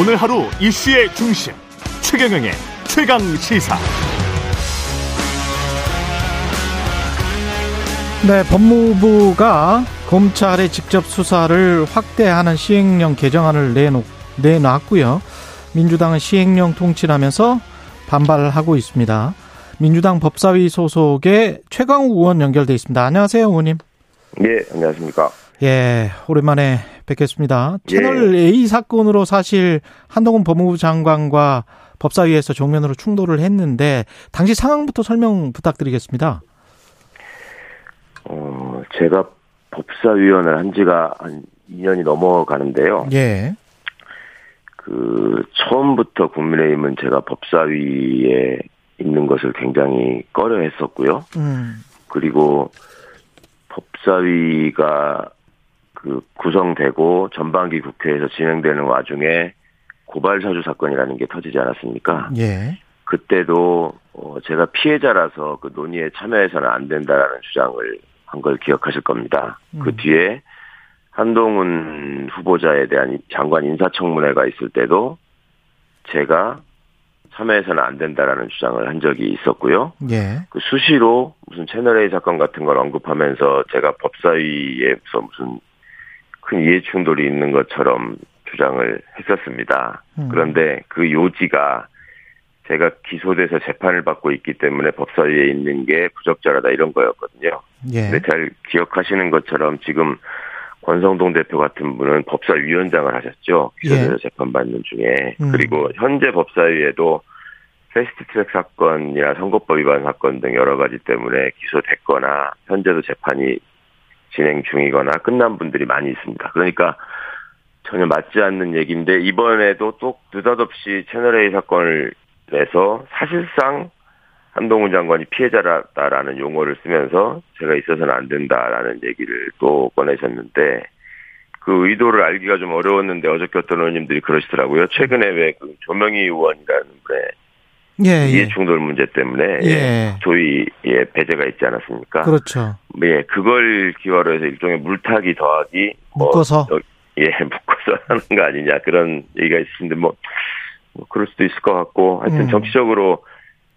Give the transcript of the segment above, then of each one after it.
오늘 하루 이슈의 중심 최경영의 최강 시사. 네, 법무부가 검찰의 직접 수사를 확대하는 시행령 개정안을 내놓, 내놨고요. 민주당은 시행령 통치하면서 반발하고 있습니다. 민주당 법사위 소속의 최강욱 의원 연결돼 있습니다. 안녕하세요, 의원님. 예, 안녕하십니까. 예, 오랜만에 뵙겠습니다. 채널 예. A 사건으로 사실 한동훈 법무부 장관과 법사위에서 정면으로 충돌을 했는데 당시 상황부터 설명 부탁드리겠습니다. 어, 제가 법사위원을 한 지가 한 2년이 넘어가는데요. 예. 그 처음부터 국민의힘은 제가 법사위에 있는 것을 굉장히 꺼려 했었고요. 음. 그리고 법사위가 그 구성되고 전반기 국회에서 진행되는 와중에 고발 사주 사건이라는 게 터지지 않았습니까? 예. 그때도 어 제가 피해자라서 그 논의에 참여해서는 안 된다라는 주장을 한 걸 기억하실 겁니다. 그 음. 그 뒤에 한동훈 후보자에 대한 장관 인사청문회가 있을 때도 제가 참여해서는 안 된다라는 주장을 한 적이 있었고요. 예. 그 수시로 무슨 채널A 사건 같은 걸 언급하면서 제가 법사위에서 무슨 큰 이해 충돌이 있는 것처럼 주장을 했었습니다. 음. 그런데 그 요지가 제가 기소돼서 재판을 받고 있기 때문에 법사위에 있는 게 부적절하다 이런 거였거든요. 예. 근데 잘 기억하시는 것처럼 지금 권성동 대표 같은 분은 법사위원장을 하셨죠. 기소돼서 예. 재판받는 중에. 음. 그리고 현재 법사위에도 패스트트랙 사건이나 선거법 위반 사건 등 여러 가지 때문에 기소됐거나 현재도 재판이 진행 중이거나 끝난 분들이 많이 있습니다. 그러니까 전혀 맞지 않는 얘기인데 이번에도 또 느닷없이 채널A 사건을 내서 사실상 한동훈 장관이 피해자라는 용어를 쓰면서 제가 있어서는 안 된다라는 얘기를 또 꺼내셨는데 그 의도를 알기가 좀 어려웠는데 어저께 어떤 의원님들이 그러시더라고요. 최근에 왜 그 조명희 의원이라는 분의 예, 이해 예. 충돌 문제 때문에 예. 조의 예, 배제가 있지 않았습니까? 그렇죠. 예, 그걸 기화로 해서 일종의 물타기 더하기 뭐 묶어서 뭐, 예, 묶어서 하는 거 아니냐 그런 얘기가 있는데 뭐, 뭐 그럴 수도 있을 것 같고 하여튼 음. 정치적으로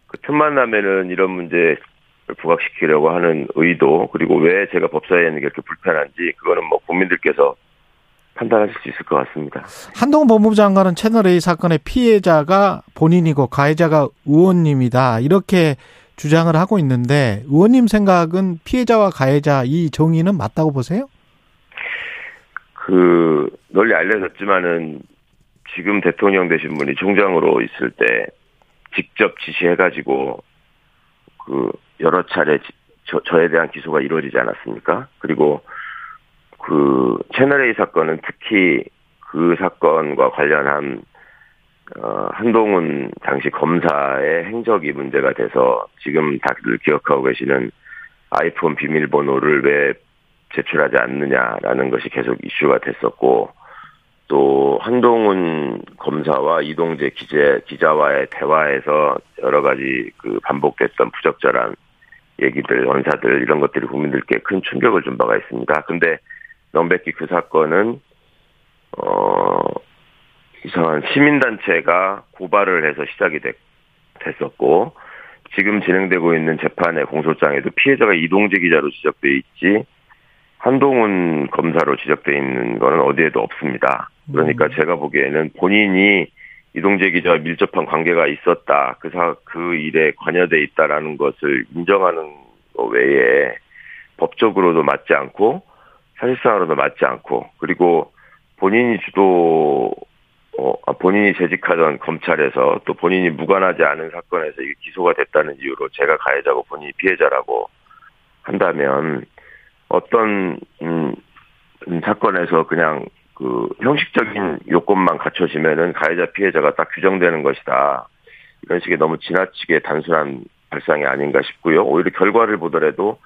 그 틈만 나면은 이런 문제 부각시키려고 하는 의도 그리고 왜 제가 법사위에 있는 게 이렇게 불편한지 그거는 뭐 국민들께서 판단하실 수 있을 것 같습니다. 한동훈 법무부 장관은 채널A 사건의 피해자가 본인이고 가해자가 의원님이다. 이렇게 주장을 하고 있는데 의원님 생각은 피해자와 가해자 이 정의는 맞다고 보세요? 그 널리 알려졌지만은 지금 대통령 되신 분이 총장으로 있을 때 직접 지시해가지고 그 여러 차례 저, 저에 대한 기소가 이루어지지 않았습니까? 그리고 그 채널A 사건은 특히 그 사건과 관련한 어, 한동훈 당시 검사의 행적이 문제가 돼서 지금 다들 기억하고 계시는 아이폰 비밀번호를 왜 제출하지 않느냐라는 것이 계속 이슈가 됐었고 또 한동훈 검사와 이동재 기자, 기자와의 대화에서 여러 가지 그 반복됐던 부적절한 얘기들, 원사들 이런 것들이 국민들께 큰 충격을 준 바가 있습니다. 근데 명백히 그 사건은 어 이상한 시민단체가 고발을 해서 시작이 됐, 됐었고 지금 진행되고 있는 재판의 공소장에도 피해자가 이동재 기자로 지적돼 있지 한동훈 검사로 지적돼 있는 거는 어디에도 없습니다. 그러니까 음. 제가 보기에는 본인이 이동재 기자와 밀접한 관계가 있었다. 그 사, 그 일에 관여돼 있다라는 것을 인정하는 것 외에 법적으로도 맞지 않고 사실상으로도 맞지 않고 그리고 본인이 주도 어, 아, 본인이 재직하던 검찰에서 또 본인이 무관하지 않은 사건에서 이게 기소가 됐다는 이유로 제가 가해자고 본인이 피해자라고 한다면 어떤 음, 음, 사건에서 그냥 그 형식적인 요건만 갖춰지면은 가해자 피해자가 딱 규정되는 것이다. 이런 식의 너무 지나치게 단순한 발상이 아닌가 싶고요. 오히려 결과를 보더라도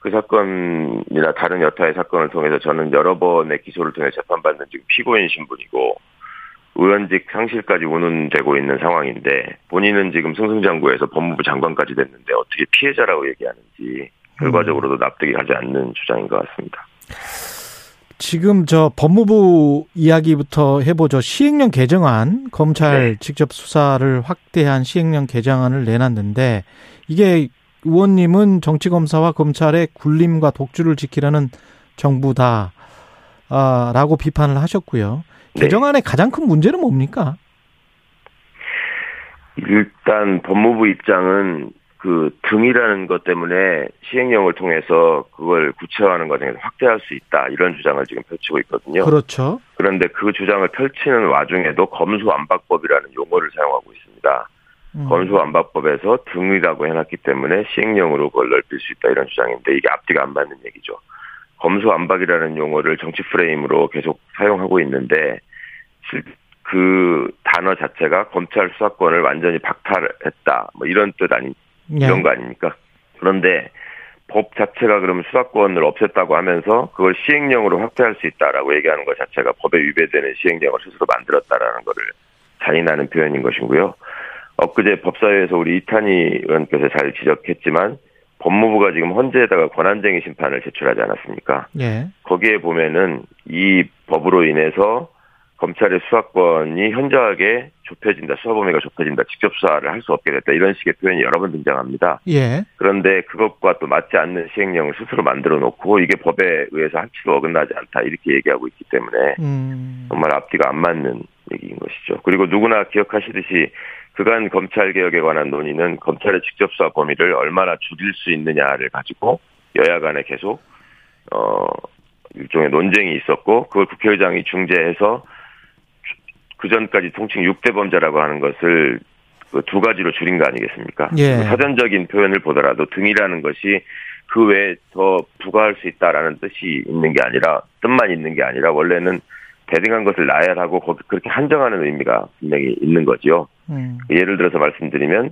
그 사건이나 다른 여타의 사건을 통해서 저는 여러 번의 기소를 통해 재판받는 지금 피고인 신분이고 의원직 상실까지 운운되고 있는 상황인데 본인은 지금 승승장구해서 법무부 장관까지 됐는데 어떻게 피해자라고 얘기하는지 결과적으로도 납득이 가지 않는 주장인 것 같습니다. 지금 저 법무부 이야기부터 해보죠. 시행령 개정안 검찰 네. 직접 수사를 확대한 시행령 개정안을 내놨는데 이게 의원님은 정치검사와 검찰의 굴림과 독주를 지키려는 정부다. 아, 라고 비판을 하셨고요. 네. 개정안의 가장 큰 문제는 뭡니까? 일단 법무부 입장은 그 등이라는 것 때문에 시행령을 통해서 그걸 구체화하는 과정에서 확대할 수 있다 이런 주장을 지금 펼치고 있거든요. 그렇죠. 그런데 그 주장을 펼치는 와중에도 검수완박법이라는 용어를 사용하고 있습니다. 음. 검수완박법에서 등이라고 해놨기 때문에 시행령으로 그걸 넓힐 수 있다 이런 주장인데 이게 앞뒤가 안 맞는 얘기죠. 검수완박이라는 용어를 정치 프레임으로 계속 사용하고 있는데 실- 그 단어 자체가 검찰 수사권을 완전히 박탈했다 뭐 이런 뜻 아니 예. 이런 거 아닙니까? 그런데 법 자체가 그러면 수사권을 없앴다고 하면서 그걸 시행령으로 확대할 수 있다라고 얘기하는 것 자체가 법에 위배되는 시행령을 스스로 만들었다라는 거를 잔인하는 표현인 것이고요. 엊그제 법사위에서 우리 이탄희 의원께서 잘 지적했지만 법무부가 지금 헌재에다가 권한쟁의 심판을 제출하지 않았습니까? 예. 거기에 보면은 이 법으로 인해서 검찰의 수사권이 현저하게 좁혀진다, 수사 범위가 좁혀진다, 직접 수사를 할 수 없게 됐다 이런 식의 표현이 여러 번 등장합니다. 예. 그런데 그것과 또 맞지 않는 시행령을 스스로 만들어 놓고 이게 법에 의해서 한치도 어긋나지 않다 이렇게 얘기하고 있기 때문에 음. 정말 앞뒤가 안 맞는 얘기인 것이죠. 그리고 누구나 기억하시듯이 그간 검찰 개혁에 관한 논의는 검찰의 직접 수사 범위를 얼마나 줄일 수 있느냐를 가지고 여야 간에 계속 어 일종의 논쟁이 있었고 그걸 국회의장이 중재해서 그 전까지 통칭 6대 범죄라고 하는 것을 그두 가지로 줄인 거 아니겠습니까? 예. 그 사전적인 표현을 보더라도 등이라는 것이 그 외에 더 부과할 수 있다라는 뜻이 있는 게 아니라 뜻만 있는 게 아니라 원래는 대등한 것을 나열하고 그렇게 한정하는 의미가 분명히 있는 거죠. 음. 예를 들어서 말씀드리면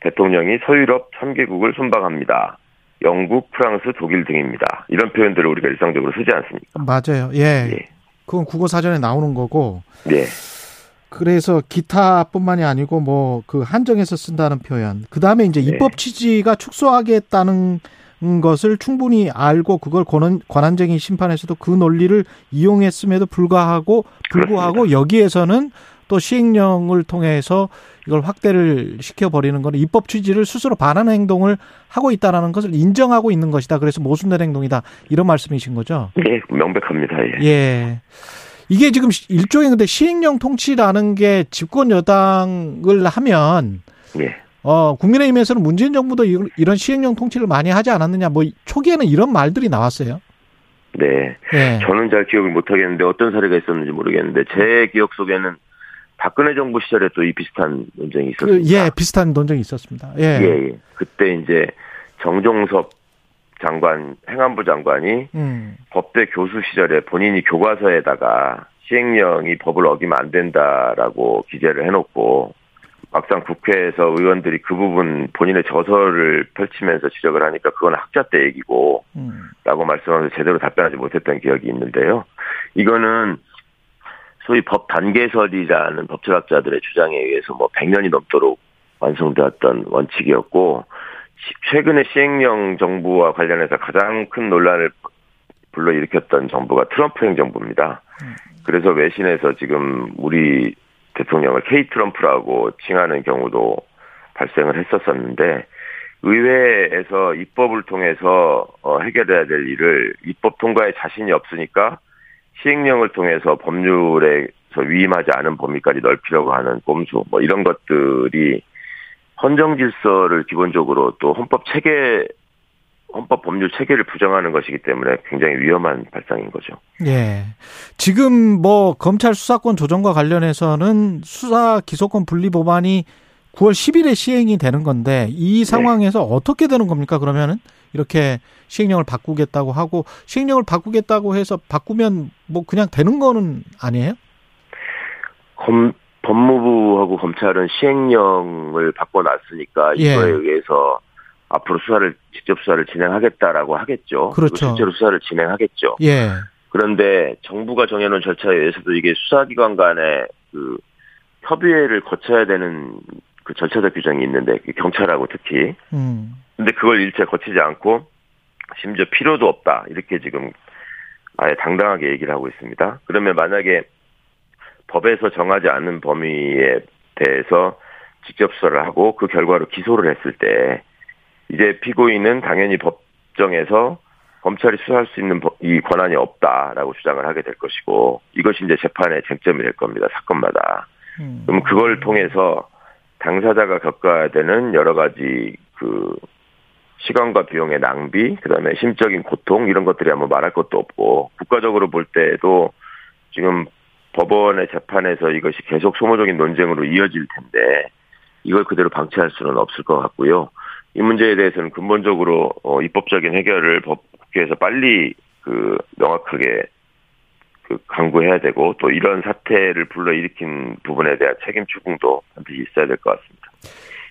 대통령이 서유럽 3개국을 순방합니다. 영국, 프랑스, 독일 등입니다. 이런 표현들을 우리가 일상적으로 쓰지 않습니까? 맞아요. 예. 예. 그건 국어 사전에 나오는 거고 네. 그래서 기타뿐만이 아니고 뭐 그 한정해서 쓴다는 표현. 그다음에 이제 네. 입법 취지가 축소하겠다는 것을 충분히 알고 그걸 권한, 권한쟁의 심판에서도 그 논리를 이용했음에도 불구하고 불구하고 여기에서는 또 시행령을 통해서 이걸 확대를 시켜버리는 거는 입법 취지를 스스로 반하는 행동을 하고 있다라는 것을 인정하고 있는 것이다. 그래서 모순된 행동이다. 이런 말씀이신 거죠. 예, 명백합니다. 예. 예. 이게 지금 일종의 근데 시행령 통치라는 게 집권 여당을 하면 예. 어 국민의힘에서는 문재인 정부도 이- 이런 시행령 통치를 많이 하지 않았느냐 뭐 초기에는 이런 말들이 나왔어요. 네. 예. 저는 잘 기억을 못 하겠는데 어떤 사례가 있었는지 모르겠는데 제 기억 속에는 박근혜 정부 시절에 또 이 비슷한 논쟁이 그, 있었습니다. 예, 비슷한 논쟁이 있었습니다. 예. 예, 예. 그때 이제 정종섭 장관, 행안부 장관이 음. 법대 교수 시절에 본인이 교과서에다가 시행령이 법을 어기면 안 된다라고 기재를 해놓고 막상 국회에서 의원들이 그 부분 본인의 저서를 펼치면서 지적을 하니까 그건 학자 때 얘기고 음. 라고 말씀하면서 제대로 답변하지 못했던 기억이 있는데요. 이거는 소위 법 단계설이라는 법철학자들의 주장에 의해서 뭐 100년이 넘도록 완성되었던 원칙이었고 시- 최근에 시행령 정부와 관련해서 가장 큰 논란을 불러일으켰던 정부가 트럼프 행정부입니다. 그래서 외신에서 지금 우리 대통령을 K 트럼프라고 칭하는 경우도 발생을 했었었는데 의회에서 입법을 통해서 어, 해결해야 될 일을 입법 통과에 자신이 없으니까 시행령을 통해서 법률에서 위임하지 않은 범위까지 넓히려고 하는 꼼수 뭐 이런 것들이 헌정 질서를 기본적으로 또 헌법 체계 헌법 법률 체계를 부정하는 것이기 때문에 굉장히 위험한 발상인 거죠. 예. 지금 뭐 검찰 수사권 조정과 관련해서는 수사 기소권 분리 법안이 9월 10일에 시행이 되는 건데 이 상황에서 어떻게 되는 겁니까? 그러면은 이렇게 시행령을 바꾸겠다고 하고 시행령을 바꾸겠다고 해서 바꾸면 뭐 그냥 되는 거는 아니에요? 검, 법무부하고 검찰은 시행령을 바꿔놨으니까 예. 이거에 의해서 앞으로 수사를 직접 수사를 진행하겠다라고 하겠죠. 그렇죠. 실제로 수사를 진행하겠죠. 예. 그런데 정부가 정해놓은 절차에 의해서도 이게 수사기관 간의 그 협의회를 거쳐야 되는 그 절차적 규정이 있는데 그 경찰하고 특히 음. 근데 그걸 일체 거치지 않고 심지어 필요도 없다 이렇게 지금 아예 당당하게 얘기를 하고 있습니다. 그러면 만약에 법에서 정하지 않은 범위에 대해서 직접 수사를 하고 그 결과로 기소를 했을 때 이제 피고인은 당연히 법정에서 검찰이 수사할 수 있는 이 권한이 없다라고 주장을 하게 될 것이고 이것이 이제 재판의 쟁점이 될 겁니다 사건마다. 음. 그럼 그걸 통해서 당사자가 겪어야 되는 여러 가지 그 시간과 비용의 낭비, 그다음에 심적인 고통 이런 것들이 아마 말할 것도 없고 국가적으로 볼 때도 지금 법원의 재판에서 이것이 계속 소모적인 논쟁으로 이어질 텐데 이걸 그대로 방치할 수는 없을 것 같고요. 이 문제에 대해서는 근본적으로 어, 입법적인 해결을 법 국회에서 빨리 그 명확하게 그 강구해야 되고 또 이런 사태를 불러일으킨 부분에 대한 책임 추궁도 반드시 있어야 될 것 같습니다.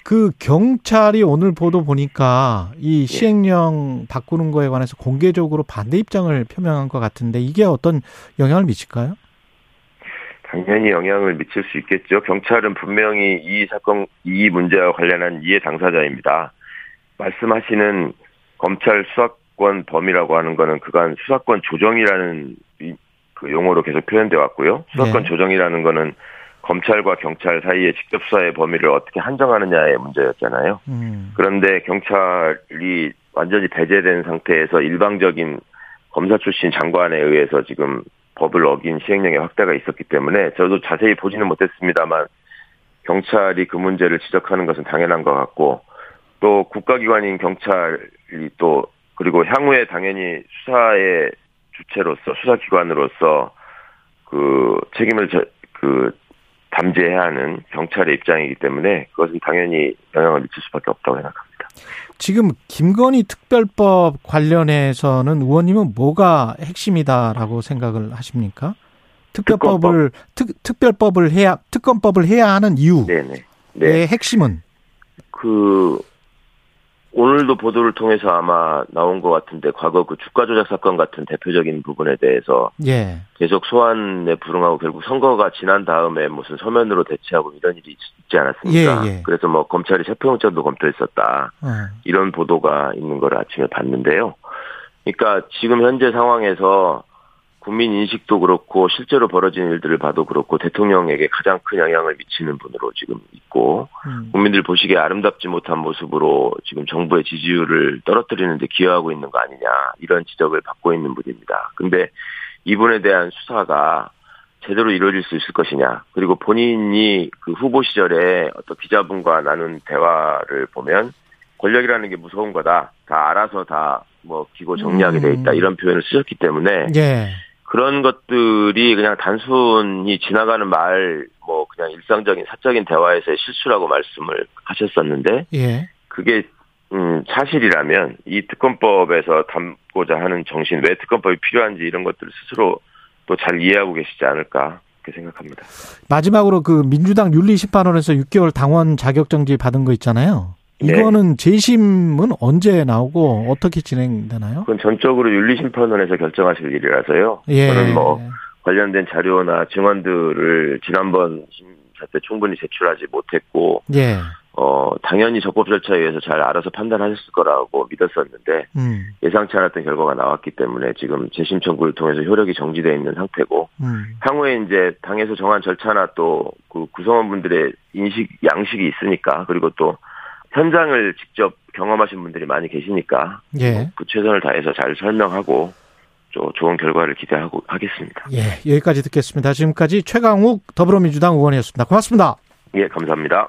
그 경찰이 오늘 보도 보니까 이 예. 시행령 바꾸는 거에 관해서 공개적으로 반대 입장을 표명한 것 같은데 이게 어떤 영향을 미칠까요? 당연히 영향을 미칠 수 있겠죠. 경찰은 분명히 이 사건, 이 문제와 관련한 이해 당사자입니다. 말씀하시는 검찰 수사권 범위라고 하는 거는 그간 수사권 조정이라는 그 용어로 계속 표현돼 왔고요. 수사권 네. 조정이라는 거는 검찰과 경찰 사이의 직접 수사의 범위를 어떻게 한정하느냐의 문제였잖아요. 음. 그런데 경찰이 완전히 배제된 상태에서 일방적인 검사 출신 장관에 의해서 지금 법을 어긴 시행령의 확대가 있었기 때문에 저도 자세히 보지는 못했습니다만 경찰이 그 문제를 지적하는 것은 당연한 것 같고 또 국가기관인 경찰이 또 그리고 향후에 당연히 수사의 주체로서 수사기관으로서 그 책임을 저, 그 담제해야 하는 경찰의 입장이기 때문에 그것은 당연히 영향을 미칠 수밖에 없다고 생각합니다. 지금 김건희 특별법 관련해서는 의원님은 뭐가 핵심이다라고 생각을 하십니까? 특별법을 특, 특별법을 해야 특검법을 해야 하는 이유의 네네. 네. 핵심은 그 오늘도 보도를 통해서 아마 나온 것 같은데 과거 그 주가 조작 사건 같은 대표적인 부분에 대해서 예. 계속 소환에 불응하고 결국 선거가 지난 다음에 무슨 서면으로 대체하고 이런 일이 있지 않았습니까? 예, 예. 그래서 뭐 검찰이 체포영장도 검토했었다 어. 이런 보도가 있는 걸 아침에 봤는데요. 그러니까 지금 현재 상황에서 국민 인식도 그렇고 실제로 벌어진 일들을 봐도 그렇고 대통령에게 가장 큰 영향을 미치는 분으로 지금 있고 음. 국민들 보시기에 아름답지 못한 모습으로 지금 정부의 지지율을 떨어뜨리는데 기여하고 있는 거 아니냐 이런 지적을 받고 있는 분입니다. 근데 이분에 대한 수사가 제대로 이루어질 수 있을 것이냐 그리고 본인이 그 후보 시절에 어떤 기자분과 나눈 대화를 보면 권력이라는 게 무서운 거다 다 알아서 다 뭐 기고 정리하게 돼 있다 음. 이런 표현을 쓰셨기 때문에 예. 그런 것들이 그냥 단순히 지나가는 말, 뭐 그냥 일상적인 사적인 대화에서의 실수라고 말씀을 하셨었는데, 예. 그게 음, 사실이라면 이 특검법에서 담고자 하는 정신, 왜 특검법이 필요한지 이런 것들을 스스로 또 잘 이해하고 계시지 않을까 그렇게 생각합니다. 마지막으로 그 민주당 윤리심판원에서 6개월 당원 자격정지 받은 거 있잖아요. 네. 이거는 재심은 언제 나오고 어떻게 진행되나요? 그건 전적으로 윤리심판원에서 결정하실 일이라서요. 예. 저는 뭐 관련된 자료나 증언들을 지난번 심사 때 충분히 제출하지 못했고, 예. 어 당연히 적법 절차에 의해서 잘 알아서 판단하셨을 거라고 믿었었는데 음. 예상치 않았던 결과가 나왔기 때문에 지금 재심 청구를 통해서 효력이 정지되어 있는 상태고 음. 향후에 이제 당에서 정한 절차나 또 그 구성원분들의 인식 양식이 있으니까 그리고 또 현장을 직접 경험하신 분들이 많이 계시니까 예. 그 최선을 다해서 잘 설명하고 또 좋은 결과를 기대하고 하겠습니다. 예, 여기까지 듣겠습니다. 지금까지 최강욱 더불어민주당 의원이었습니다. 고맙습니다. 예, 감사합니다.